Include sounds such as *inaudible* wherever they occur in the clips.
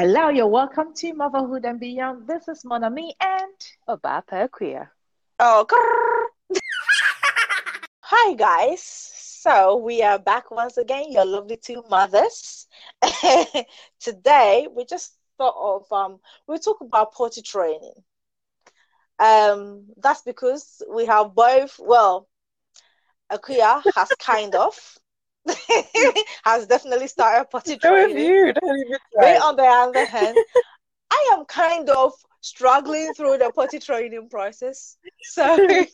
Hello, you're welcome to Motherhood and Beyond. This is Monami and Obapa Queer. Oh, *laughs* hi guys. So we are back once again, your lovely two mothers. *laughs* Today we just thought of um we talk about potty training. Um that's because we have both well Akuya has kind of has definitely started potty training. you. Me, on the other hand, I am kind of struggling through the potty training process. So, *laughs*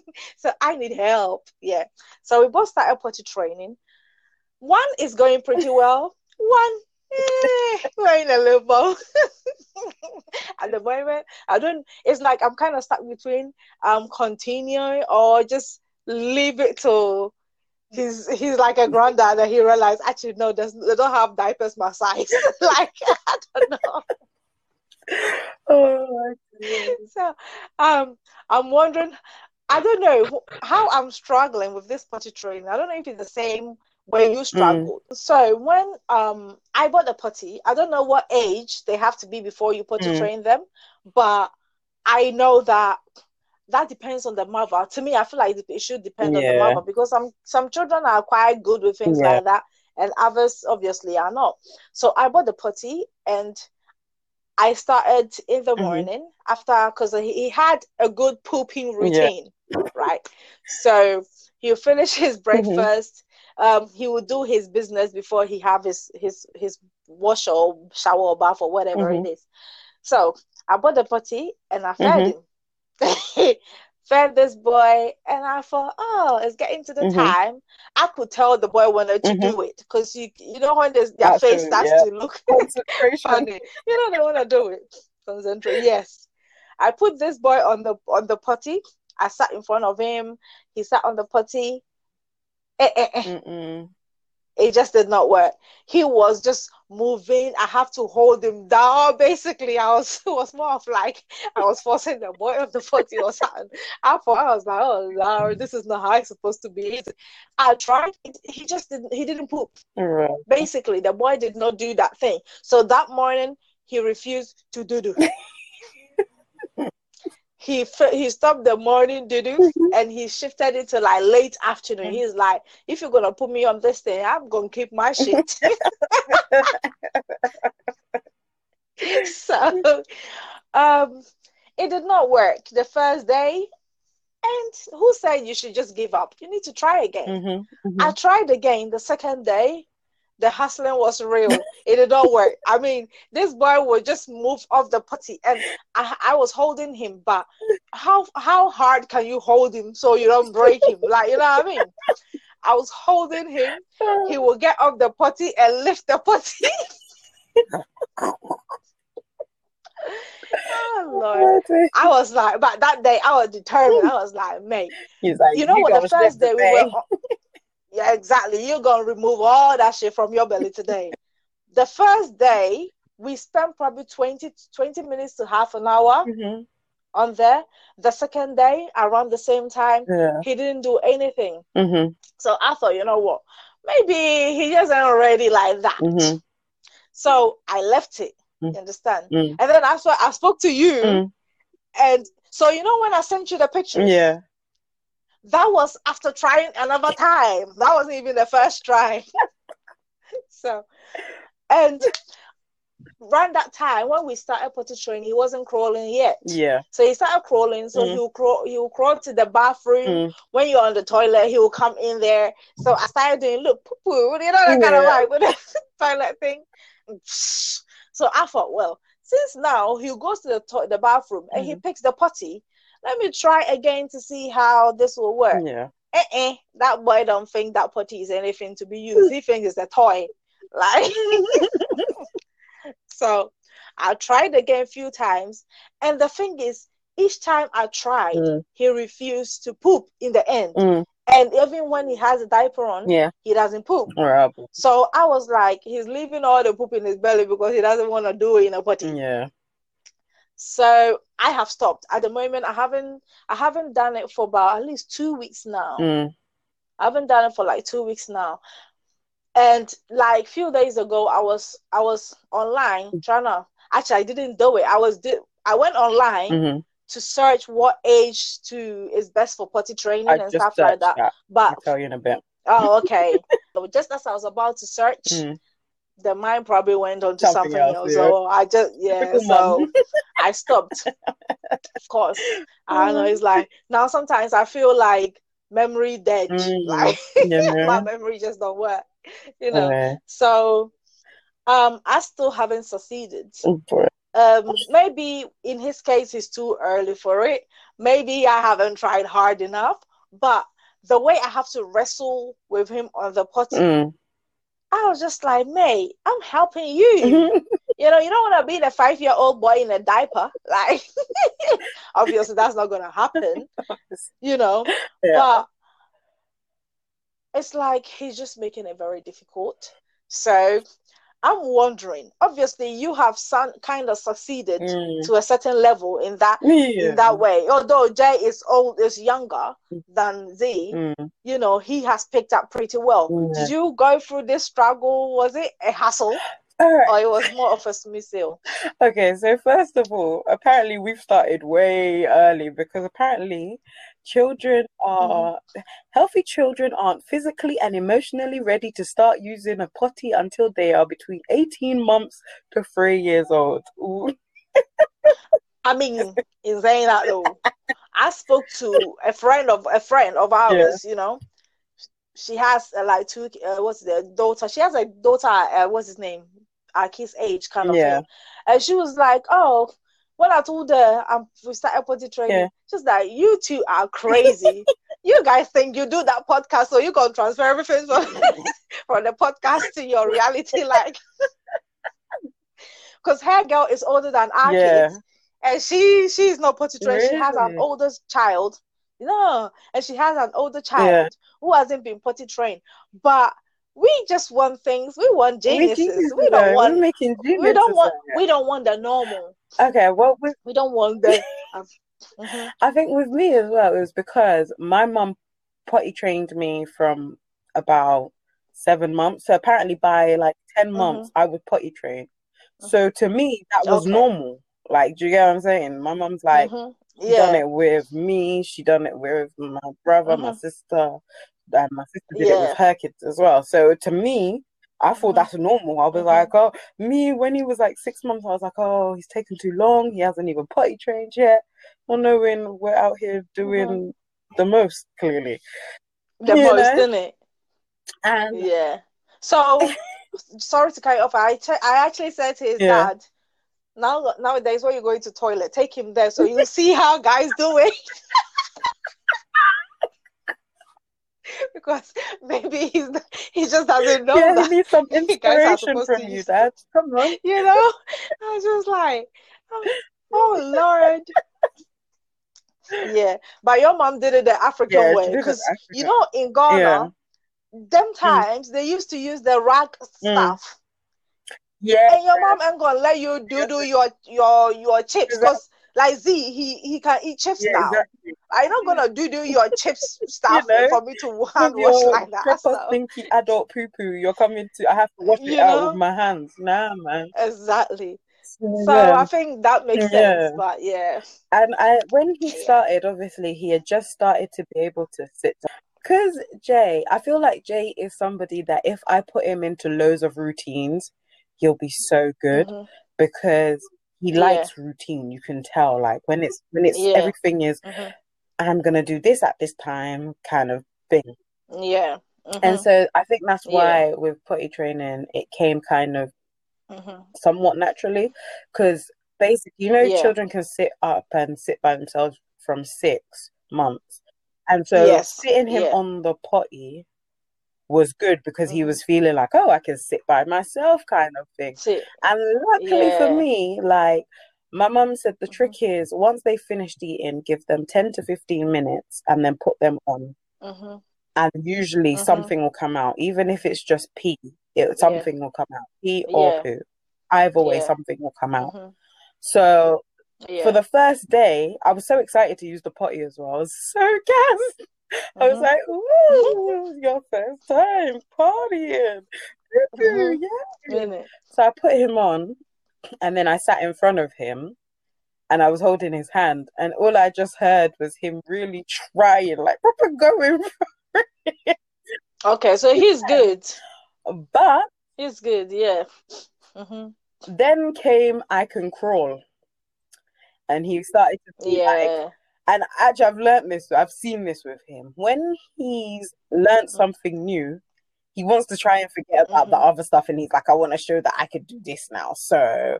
*laughs* so I need help. Yeah. So we both started potty training. One is going pretty well. One, eh, we're in a limbo. *laughs* At the moment, I don't. It's like I'm kind of stuck between um continuing or just leave it to he's he's like a granddad and he realized actually no there's, they don't have diapers my size. *laughs* Like *laughs* i don't know. *laughs* Oh, so um i'm wondering i don't know how i'm struggling with this potty training. I don't know if it's the same way you struggle. So when um i bought a potty i don't know what age they have to be before you potty Mm. train them but i know that that depends on the mother to me i feel like it should depend on the mother because some some children are quite good with things Yeah. like that and others obviously are not so i bought the potty and i started in the Mhm. morning after because he had a good pooping Yeah. routine right so he'll finish *laughs* his breakfast um he will do his business before he have his his his wash or shower or bath or whatever Mhm. it is so i bought the potty and i fed Mhm. him *laughs* fed this boy and i thought oh it's getting to the Mhm. time. I could tell the boy wanted to Mhm. do it because you you know when their That's face true, starts yeah. to look *laughs* funny. You know they want to do it. Concentrate yes. I put this boy on the on the potty. I sat in front of him. He sat on the potty. Eh, eh, eh. It just did not work. He was just moving. I have to hold him down basically. I was *laughs* it was more of like i was forcing the boy on the potty or something i thought i was like oh lord this is not how it's supposed to be. I tried. He just didn't he didn't poop. Right. basically the boy did not do that thing. So that morning he refused to do do he he stopped the morning doo doo and he shifted it to like late afternoon. He's like if you're gonna put me on this thing i'm gonna keep my shit. *laughs* So um it did not work the first day. And who said you should just give up? You need to try again. Mhm. I tried again the second day. The hustling was real. It did not work. I mean, this boy would just move off the potty, and I, I was holding him. But how how hard can you hold him so you don't break him? Like you know what I mean? I was holding him. He would get off the potty and lift the potty. *laughs* oh Lord! I was like, but that day I was determined. I was like, mate, like, you know what? The first day we were, yeah, exactly. You're gonna remove all that shit from your belly today. *laughs* the first day we spent probably 20, 20 minutes to half an hour Mhm. on there. The second day around the same time, Yeah. he didn't do anything. Mhm. So I thought, you know what? Maybe he just ain't ready like that. Mhm. So I left it. Mm. You understand? Mm. And then that's why I spoke to you. Mm. And so you know when I sent you the picture? Yeah. That was after trying another time. That wasn't even the first try. *laughs* so, and around that time when we started potty training, he wasn't crawling yet. Yeah. So he started crawling. So Mhm. he'll crawl. He'll crawl to the bathroom. Mm. When you're on the toilet, he will come in there. So I started doing look poo poo. You know that kind of Yeah. like *laughs* with the toilet thing. So I thought, well, since now he goes to the to- the bathroom and he Mhm. picks the potty, let me try again to see how this will work Yeah. eh-eh, that boy don't think that potty is anything to be used. He thinks it's a toy. Like *laughs* so I tried again a few times. And the thing is, each time I tried, Mm. he refused to poop in the end. Mm. And even when he has a diaper on, Yeah. he doesn't poop. Right. So I was like, he's leaving all the poop in his belly because he doesn't want to do it in a potty. Yeah. So I have stopped. At the moment, I haven't I haven't done it for about at least two weeks now. Mm. I haven't done it for like two weeks now. And like few days ago, I was I was online trying to actually I didn't do it. I was did I went online hmm to search what age to is best for potty training I and stuff like that. that. But I'll tell you in a bit. oh, okay. *laughs* So just as I was about to search, Mm. The mind probably went on to Something something, else, else. So I just yeah. So. *laughs* I stopped. Of course, I don't know. It's like now sometimes I feel like memory dead. Mm. *laughs* Like Yeah. my memory just don't work. You know. Yeah. So um, I still haven't succeeded. Oh. Um, maybe in his case, it's too early for it. Maybe I haven't tried hard enough. But the way I have to wrestle with him on the potty, Mm. I was just like, mate, I'm helping you. *laughs* You know, you don't want to be the five year old boy in a diaper. Like, *laughs* obviously, that's not going to happen, you know. Yeah. But it's like he's just making it very difficult. So I'm wondering, obviously, you have some kind of succeeded Mm. to a certain level in that Yeah. in that way. Although Jay is old is younger than Z, Mm. you know, he has picked up pretty well. Did you go through this struggle? Was it a hassle right. or it was more of a smooth sail? Okay, so first of all, apparently we've started way early because apparently children are healthy children aren't physically and emotionally ready to start using a potty until they are between 18 months to three years old. I mean, *laughs* in saying that though, I spoke to a friend of a friend of ours. You know, she has uh, like two. Uh, what's the daughter? She has a daughter. Uh, what's his name? At his age, kind of Yeah. thing. And she was like, "Oh." When I told her um, we started potty training, Yeah. she's like, "You two are crazy. *laughs* you guys think you do that podcast so you can transfer everything from, *laughs* from the podcast to your reality, *laughs* like." Because her girl is older than our Yeah. kids, and she she's not potty trained. She has an Really? older child. No, and she has an older child who hasn't been potty trained. But we just want things. We want We're geniuses. geniuses, We don't We're want. making We don't want. We don't want the normal. Okay, well, with We don't want the. *laughs* um, mhm, I think with me as well, it was because my mum potty trained me from about seven months. So apparently by like 10 months, I was potty trained. So to me, that was Okay. normal. Like, do you get what I'm saying? My mum's like, mhm. she done it with me, she done it with my brother, my Mhm. sister, and my sister did it with her kids as well. So to me, I thought Mhm. that's normal. I was Mhm. like, oh, me when he was like six months, I was like, oh, he's taking too long. He hasn't even potty trained yet. Not knowing we're out here doing the most clearly. The You most, know? isn't it? And Yeah. So *laughs* sorry to cut you off. I I actually said to his Yeah. dad, now nowadays when you're going to toilet, take him there so you see how guys do it. *laughs* *laughs* because maybe he's he just doesn't know yeah, he that. needs some *laughs* inspiration from you, Dad. Come on. You know? I was just like, oh, oh Lord. *laughs* Yeah, but your mom did it the African Yeah, way because you know in Ghana, Yeah. them times they used to use the rag Mm. stuff. Yeah. and your mom ain't gonna let you do do your your your chips because like Z he he can eat chips Yeah, now. exactly. I'm not gonna do do your *laughs* chips stuff know, for me to hand *laughs* wash like that. proper So. stinky adult poo poo, you're coming to. I have to wash it You out with my hands. Nah, man. Exactly. So yeah. I think that makes sense. Yeah. But yeah. And I, when he started, obviously he had just started to be able to sit down. Because Jay, I feel like Jay is somebody that if I put him into loads of routines, he'll be so good Mhm. because he Yeah. likes routine. You can tell, like when it's when it's Yeah. everything is Mhm. I'm gonna do this at this time kind of thing. Yeah. And Mhm. so I think that's Yeah. why with potty training it came kind of Mhm. somewhat naturally because basically you know Yeah. children can sit up and sit by themselves from six months and so Yes. sitting him Yeah. on the potty was good because he was feeling like oh I can sit by myself kind of thing. And luckily for me like my mum said the trick is once they finished eating give them 10 to 15 minutes and then put them on. Mhm. and usually Mhm. something will come out. Even if it's just pee it something will come out. Pee or Yeah. poo. Either way Yeah. something will come out. Mhm. so Yeah. for the first day i was so excited to use the potty as well. I was so *laughs* gassed i was Mhm. like ooh your first time partying Mhm. Yeah. So I put him on, and then I sat in front of him, and I was holding his hand, and all I just heard was him really trying, like proper going. *laughs* Okay, so he's good. But He's good, yeah. hmm then came I can crawl, and he started to be like, Yeah. And actually I've learned this. I've seen this with him. When he's learned Mm. something new, he wants to try and forget about the Mhm. other stuff, and he's like, I want to show that I could do this now. So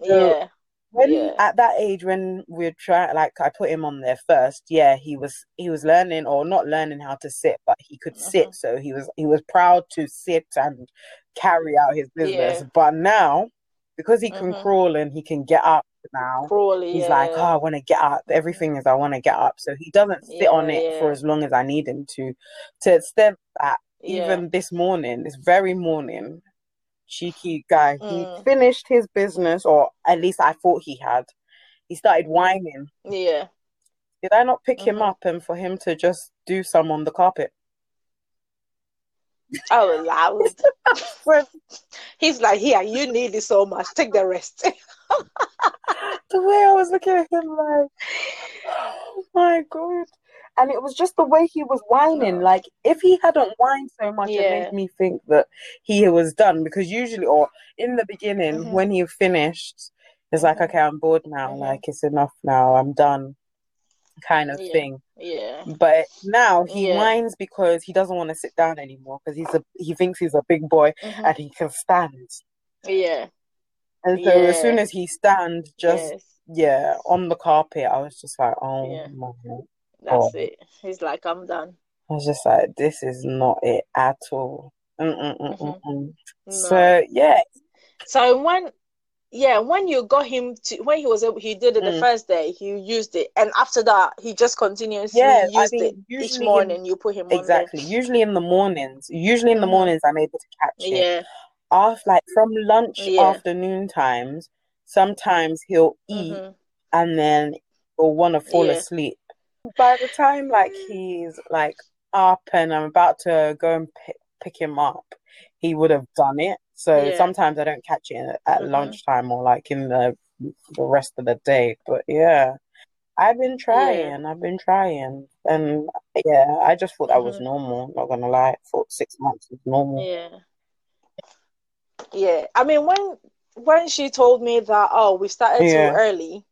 Yeah. when Yeah. at that age when we're trying like I put him on there first, yeah, he was he was learning or not learning how to sit, but he could sit, Mhm. so he was he was proud to sit and carry out his business. Yeah. But now, because he can Mhm. crawl and he can get up now, he's yeah. like, Oh, I want to get up. Everything is I want to get up. So he doesn't sit on Yeah, it for as long as I need him to. To extent that Yeah. even this morning, this very morning, cheeky guy, he Mm. finished his business, or at least I thought he had. He started whining. Yeah. Did I not pick him Mhm. up and for him to just do some on the carpet? Oh, loud. *laughs* *laughs* He's like, here, you need it so much. Take the rest. *laughs* the way I was looking at him, like, oh my god. And it was just the way he was whining. Like, if he hadn't whined so much, it made me think that he was done. Because usually, or in the beginning, Mhm. when he finished, it's like, Mhm. okay, I'm bored now. Mhm. Like, it's enough now. I'm done, kind of Yeah. thing. Yeah. But now he Yeah. whines because he doesn't want to sit down anymore because he's a he thinks he's a big boy Mhm. and he can stand. Yeah. And so as soon as he stand just Yes. yeah on the carpet, I was just like, oh Yeah. my. That's Oh. it. He's like, I'm done. I was just like, this is not it at all. Mm-mm-mm-mm-mm. Mhm. No. So yeah, So when, yeah, when you got him to, when he was able, he did it the Mm. first day, he used it, and after that, he just continuously yeah. I used mean, it each usually in, morning. You put him exactly. Usually in the mornings. Usually in the Mhm. mornings, I'm able to catch it. After like from lunch, Yeah. afternoon times. Sometimes he'll eat Mhm. and then he'll want to fall Yeah. asleep. By the time like he's like up and I'm about to go and pick, pick him up, he would have done it. So Yeah. sometimes I don't catch it at Mhm. lunchtime or like in the the rest of the day. But yeah, I've been trying. I've been trying, and yeah, I just thought that was Mhm. normal. Not gonna lie, I thought six months was normal. Yeah. Yeah. I mean, when when she told me that, oh, we started Yeah. too early,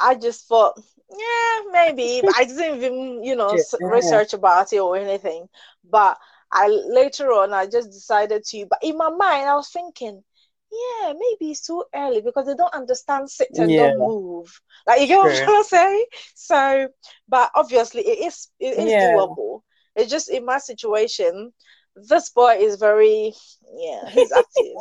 I just thought, yeah, maybe. *laughs* I didn't even, you know, Yeah. research about it or anything. But I later on, I just decided to. But in my mind, I was thinking, yeah, maybe it's too early because they don't understand sit and Yeah. don't move. Like you get what I'm True. trying to say? So, but obviously, it is it is Yeah. doable. It's just in my situation, this boy is very, yeah, he's *laughs* active.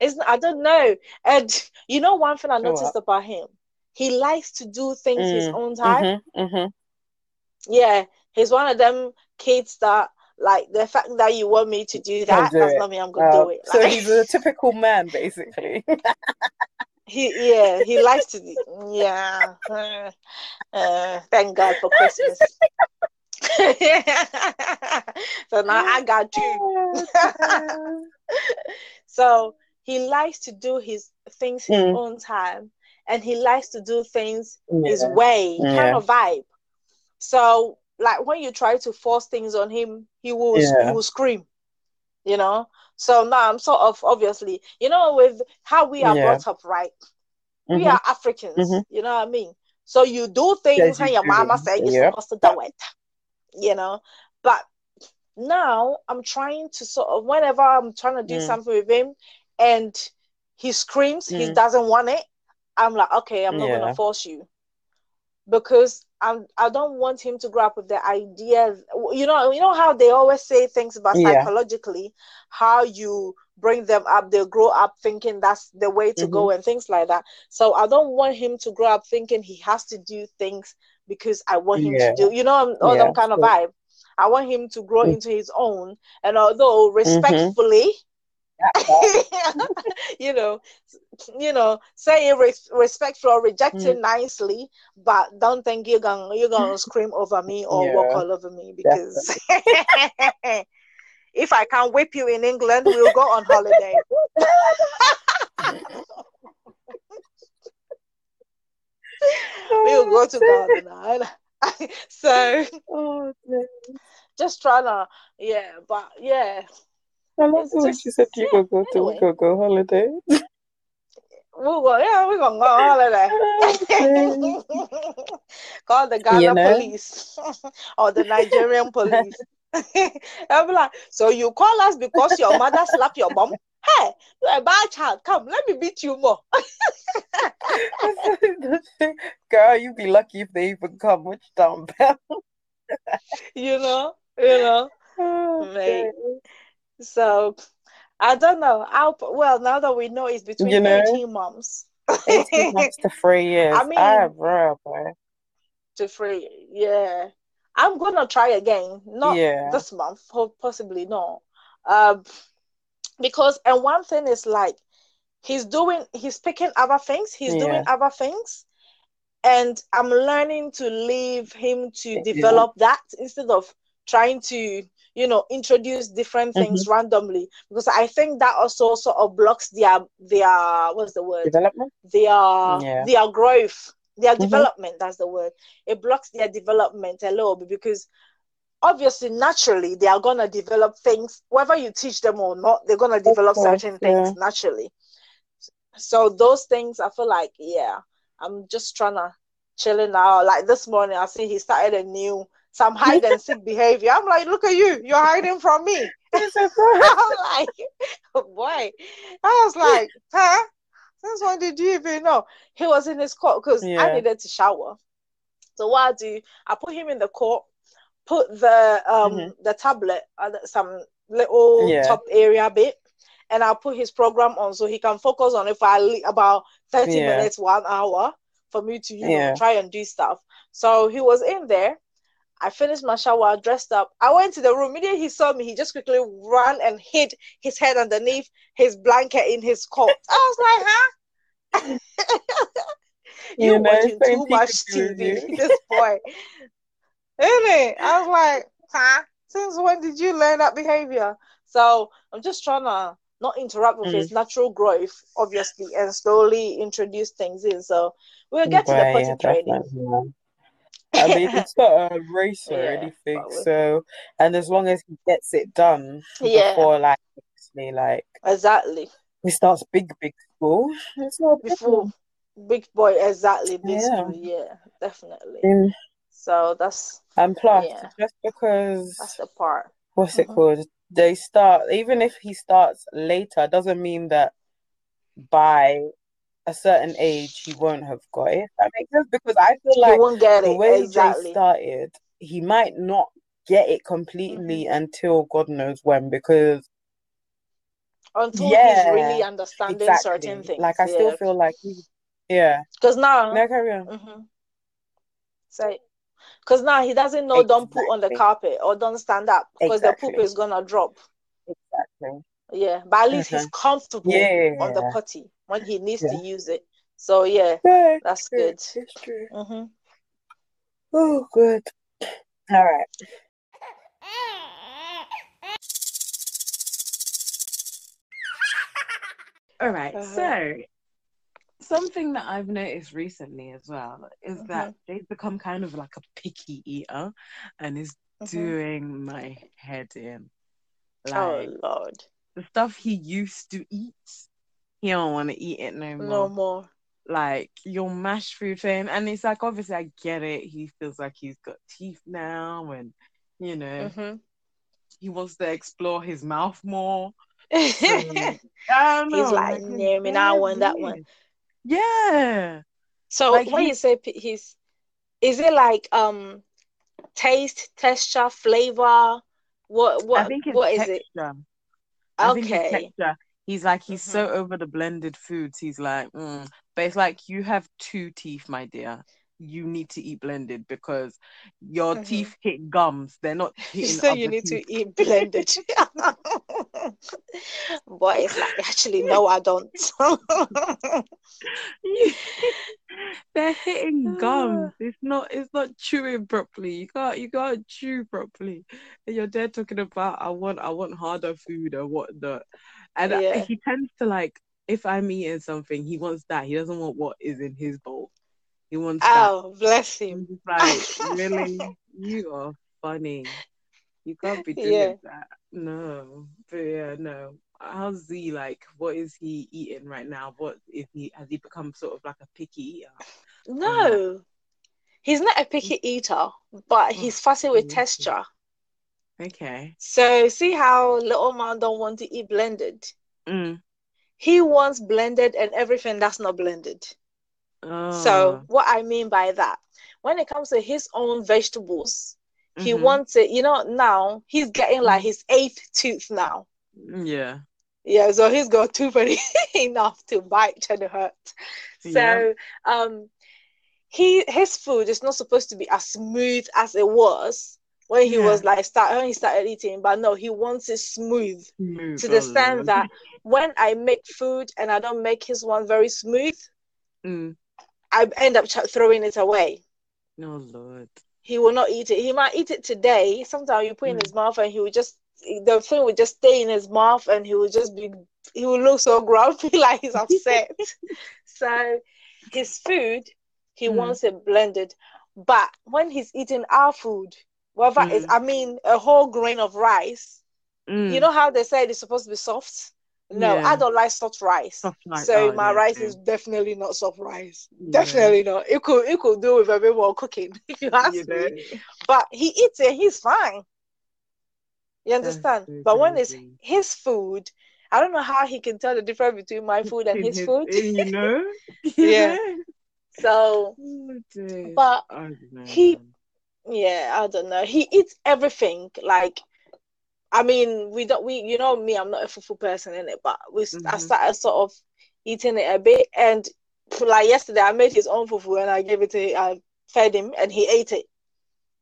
It's I don't know. And you know one thing I noticed about him, he likes to do things his Mm. own time. Mm-hmm, mm-hmm. Yeah, he's one of them kids that like the fact that you want me to do that do does it. not mean I'm gonna do it. so he's a typical man, basically. *laughs* he yeah he likes to do yeah. *laughs* Uh, thank God for Christmas. *laughs* so now I got you. *laughs* so he likes to do his things his Mm. own time and he likes to do things his Yeah. way kind of vibe so like when you try to force things on him he will he will scream you know so now i'm sort of obviously you know with how we are Yeah. brought up right we Mhm. are africans Mhm. you know what i mean so you do things Yes, and your mama said you're supposed to do it you know but now i'm trying to sort of whenever i'm trying to do Mm. something with him and he screams he Mm. doesn't want it i'm like okay i'm not Yeah. gonna force you because I'm I don't want him to grow up with the idea you know you know how they always say things about Yeah. psychologically how you bring them up they grow up thinking that's the way to go and things like that so I don't want him to grow up thinking he has to do things because I want him Yeah. to do you know all Yeah, them kind of vibe I want him to grow Mm. into his own and although respectfully *laughs* you know you know say it res- respectful or reject Mm. it nicely but don't think you're gonna you're gonna *laughs* scream over me or walk all over me because *laughs* If I can whip you in England, we'll go on holiday. We'll go to oh, Ghana. so Oh, just trying to, yeah, but yeah, I love way she said you yeah, go go to we anyway. go go holiday. we'll go, yeah, we're gonna go on holiday. *laughs* *laughs* Call the Ghana You know? police *laughs* or the Nigerian police. *laughs* I'll be like, so you call us because your mother slapped your mom? *laughs* Hey, you're a bad child. Come, let me beat you more. *laughs* Girl, you'd be lucky if they even come which down bell. You know, you know. Oh, okay. So I don't know. I'll well now that we know it's between You know? 18 months 18 months to three years. I mean- boy. to three, Yeah. I'm gonna try again. Not Yeah. this month, possibly no. Um because and one thing is like he's doing he's picking other things, he's doing other things, and I'm learning to leave him to Yeah. develop that instead of trying to you know introduce different Mm-hmm. things randomly because I think that also sort of blocks their their what's the word Development? their Yeah. their growth, their Mhm. development. That's the word. It blocks their development a little bit because obviously, naturally, they are gonna develop things, whether you teach them or not. They're gonna develop course, certain things yeah. naturally. So those things, I feel like, yeah, I'm just trying to chilling out. Like this morning, I see he started a new some *laughs* hide and seek behavior. I'm like, look at you, you're hiding from me. *laughs* I'm like, *laughs* oh boy. I was like, huh? Since when did you even know? He was in his coat because I needed to shower. So what I do, I put him in the court, put the um Mhm. the tablet at some little Yeah. top area bit, and I'll put his program on so he can focus on it for about 30 Yeah. minutes, one hour for me to, you Yeah. know, try and do stuff. So he was in there. I finished my shower, dressed up. I went to the room. Immediately he saw me, he just quickly ran and hid his head underneath his blanket in his coat. I was like, huh? *laughs* you know, watching too much TV, *laughs* this boy. Really? I was like, huh? Since when did you learn that behavior? So I'm just trying to not interrupt with Mm. his natural growth, obviously, and slowly introduce things in. So we'll get to the potty training. I mean, *laughs* it's not a race or Yeah, anything, we- so and as long as he gets it done Yeah. before, like, like Exactly. he starts big, big school, it's not Before big boy, exactly. Yeah. school. Yeah, definitely. Mm, So that's And plus, Yeah. just because that's the part. what's it Mhm. called? They start even if he starts later, doesn't mean that by a certain age he won't have got it. That makes sense because I feel like the way Jay Exactly. started, he might not get it completely Mm-hmm. until God knows when because Until he's really understanding exactly. certain things. Like I still feel like he, yeah. Because now No, carry on. Mm-hmm. Say, because now he doesn't know don't put on the carpet or don't stand up because the poop is gonna drop. Exactly. Yeah, but at least he's Mhm. comfortable Yeah. on the potty when he needs Yeah. to use it. So yeah, Yeah, that's true. good. It's true. hmm Oh, good. All right. All right. Uh-huh. So, something that I've noticed recently as well is Mm-hmm. that Jay's become kind of like a picky eater and is Mhm. doing my head in. Like Oh Lord, the stuff he used to eat, he don't want to eat it no more. no more. Like your mashed food for him, and it's like obviously I get it. He feels like he's got teeth now, and you know hmm he wants to explore his mouth more. He's So, *laughs* I don't know. like, "Yeah, me now very want that one." Yeah. so Like when he- you say he's, is it like um, taste, texture, flavor? What what I what is it? I Okay. He's like he's Mm-hmm. so over the blended foods. He's like, mm. but it's like you have two teeth, my dear. You need to eat blended because your Mhm. teeth hit gums. They're not *laughs* say you need teeth. to eat blended. *laughs* But it's like actually no, I don't. *laughs* They're hitting gums. It's not. It's not chewing properly. You can't. You can't chew properly. And you're there talking about I want. I want harder food or whatnot. And Yeah. he tends to like. If I'm eating something, he wants that. He doesn't want what is in his bowl. He wants that. Oh, bless him. like, *laughs* really? You are funny. You can't be doing Yeah. that. No. But yeah, no. How's he like? What is he eating right now? What is he? Has he become sort of like a picky eater? No, um, he's not a picky eater, but he's fussy with mm-hmm. texture. Okay. So see how little man don't want to eat blended. Mm. He wants blended and everything that's not blended. So Oh. what I mean by that, when it comes to his own vegetables, he Mhm. wants it. You know, now he's getting like Mm. his eighth tooth now. Yeah. Yeah, so he's got tooth *laughs* enough to bite and hurt. So Yeah. um he his food is not supposed to be as smooth as it was when he Yeah. was like start when he started eating, but no, he wants it smooth Move to the extent that when I make food and I don't make his one very smooth, Mm. I end up ch- throwing it away. Oh Lord. He will not eat it. He might eat it today. Sometimes you put in Mm. his mouth and he will just the thing would just stay in his mouth and he will just be he will look so *laughs* grumpy like he's upset. *laughs* so his food he Mm. wants it blended. But when he's eating our food, whatever is Mm. I mean a whole grain of rice, Mm. you know how they said it's supposed to be soft? No, Yeah. I don't like soft rice. Like so that, my yeah, rice is definitely not soft rice. Yeah. Definitely not. It could it could do with a bit more cooking *laughs* if you ask You me. But he eats it, he's fine. You understand? so But when it's his food, I don't know how he can tell the difference between my food and his his- food. You *laughs* know? *laughs* Yeah. So, Oh, but I he-. Yeah, I don't know. He eats everything. Like, I mean, we don't. We, you know, me, I'm not a fufu person in it, but we. I Mhm. started sort of eating it a bit, and like yesterday, I made his own fufu and I gave it to. I fed him, and he ate it.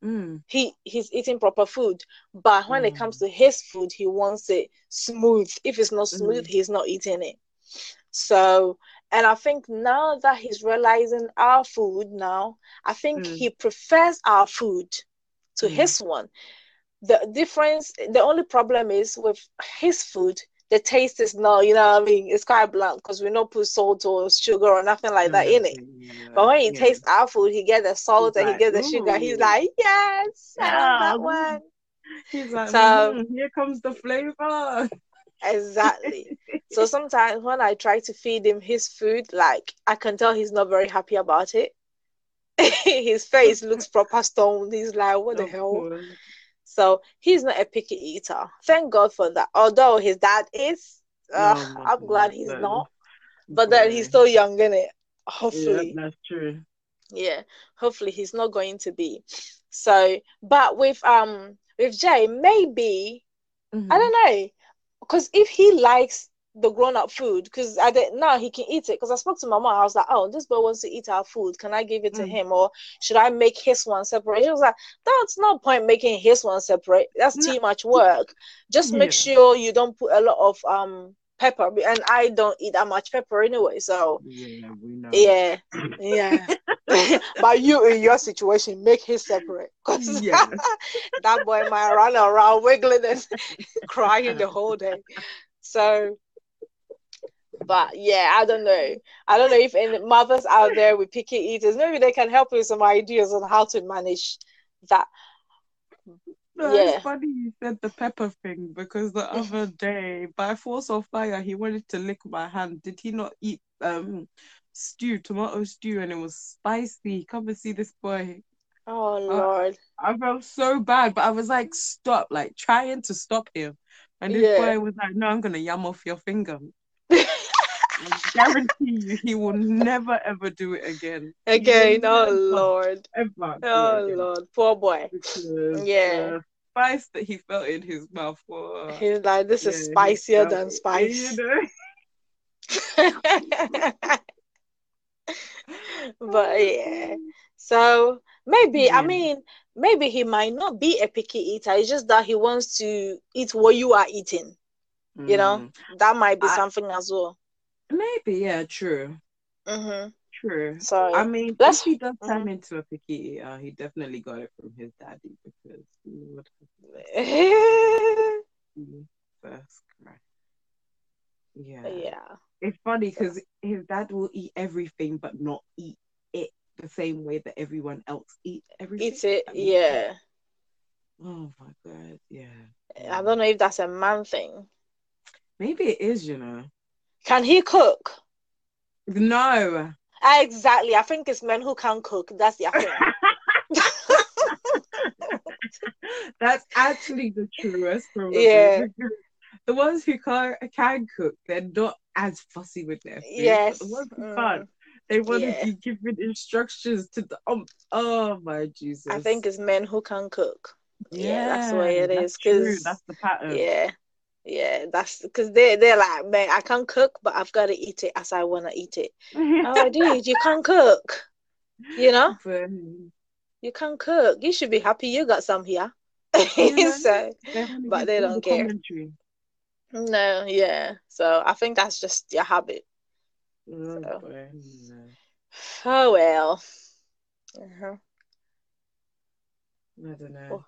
Mm. he he's eating proper food but when it Mm. comes to his food he wants it smooth if it's not smooth Mm. he's not eating it so and i think now that he's realizing our food now i think Mm. he prefers our food to Mm. his one the difference the only problem is with his food the taste is not you know what i mean it's quite bland because we don't put salt or sugar or nothing like that in it but when he Yeah. tastes our food, he gets the salt and he like, gets the sugar. He's like, yes, I love that one. He's like, So- "Mhm, here comes the flavor. Exactly. *laughs* so sometimes when I try to feed him his food, like I can tell he's not very happy about it. *laughs* his face looks proper stoned. He's like, what the Of hell? course. So he's not a picky eater. Thank God for that. Although his dad is, uh, Oh I'm glad he's no. not. But then he's still young, in it. Yeah, Hopefully. that's true. yeah hopefully he's not going to be so but with um with jay maybe i Mhm. don't know because if he likes the grown-up food because i did now he can eat it because i spoke to my mom i was like oh this boy wants to eat our food can i give it to Mm. him or should i make his one separate he was like that's no point making his one separate that's No. too much work just make sure you don't put a lot of um pepper and i don't eat that much pepper anyway so Yeah, we know. yeah, *clears throat* yeah. *laughs* but you in your situation, make his separate. Because Yeah. *laughs* that boy might run around wiggling and *laughs* crying the whole day. So, but yeah, I don't know. I don't know if any mothers out there with picky eaters, maybe they can help with some ideas on how to manage that. No, Yeah. it's funny you said the pepper thing because the other day, by force of fire, he wanted to lick my hand. Did he not eat um stew, tomato stew, and it was spicy? Come and see this boy. Oh Lord. I felt so bad, but I was like, stop, like trying to stop him. And this Yeah. boy was like, no, I'm gonna yam off your finger. I guarantee you, he will never ever do it again. Again, oh Lord. Ever Oh. Lord. Poor boy. Because Yeah. the spice that he felt in his mouth was He's like, this yeah, is spicier than spice. You know? *laughs* but yeah so maybe i mean maybe he might not be a picky eater it's just that he wants to eat what you are eating you know Mm. that might be I- something as well Maybe, yeah, true. hmm True. So I mean, let's- if he does turn Mhm. into a picky eater, he definitely got it from his daddy because Lord Jesus Christ. Yeah. yeah. It's funny because his dad will eat everything but not eat it the same way that everyone else eat everything. Eat it. That makes sense. Yeah. Oh my god, yeah. I don't know if that's a man thing. Maybe it is, you know. Can he cook? No. Exactly. I think it's men who can cook. That's the thing. *laughs* That's actually the truest probably. Yeah. *laughs* The ones who can, can cook, they're not as fussy with their food. Yes. The ones who Mm. can't, they want Yeah. to be given instructions to the um oh my Jesus. I think it's men who can cook. yeah, that's the way it is, true. 'cause- That's the pattern. Yeah. Yeah, that's because they they're like, man, I can't cook, but I've got to eat it as I want to eat it. *laughs* Oh, dude, you can't cook. You know, But, you can't cook. You should be happy you got some here. Yeah. *laughs* so But they don't the care. commentary. no, yeah. So I think that's just your habit. Oh, So. Oh well. Uh-huh. I don't know.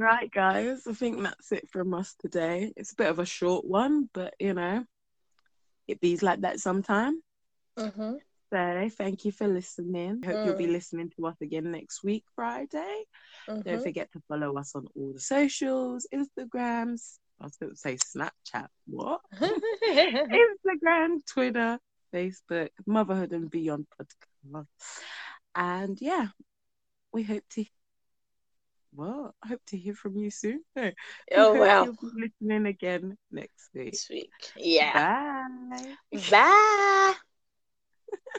Right, guys, I think that's it from us today. It's a bit of a short one, but you know, it bees like that sometime. Mm-hmm. So, thank you for listening. Hope you'll be Mm. listening to us again next week, Friday. Don't Mm-hmm. forget to follow us on all the socials, Instagrams. I was going to say Snapchat. What? *laughs* Instagram, Twitter, Facebook, Motherhood and Beyond podcast. And yeah, we hope to well, I hope to hear from you soon. *laughs* No, oh well. you'll be listening again next week. This week. Yeah. Bye. Bye.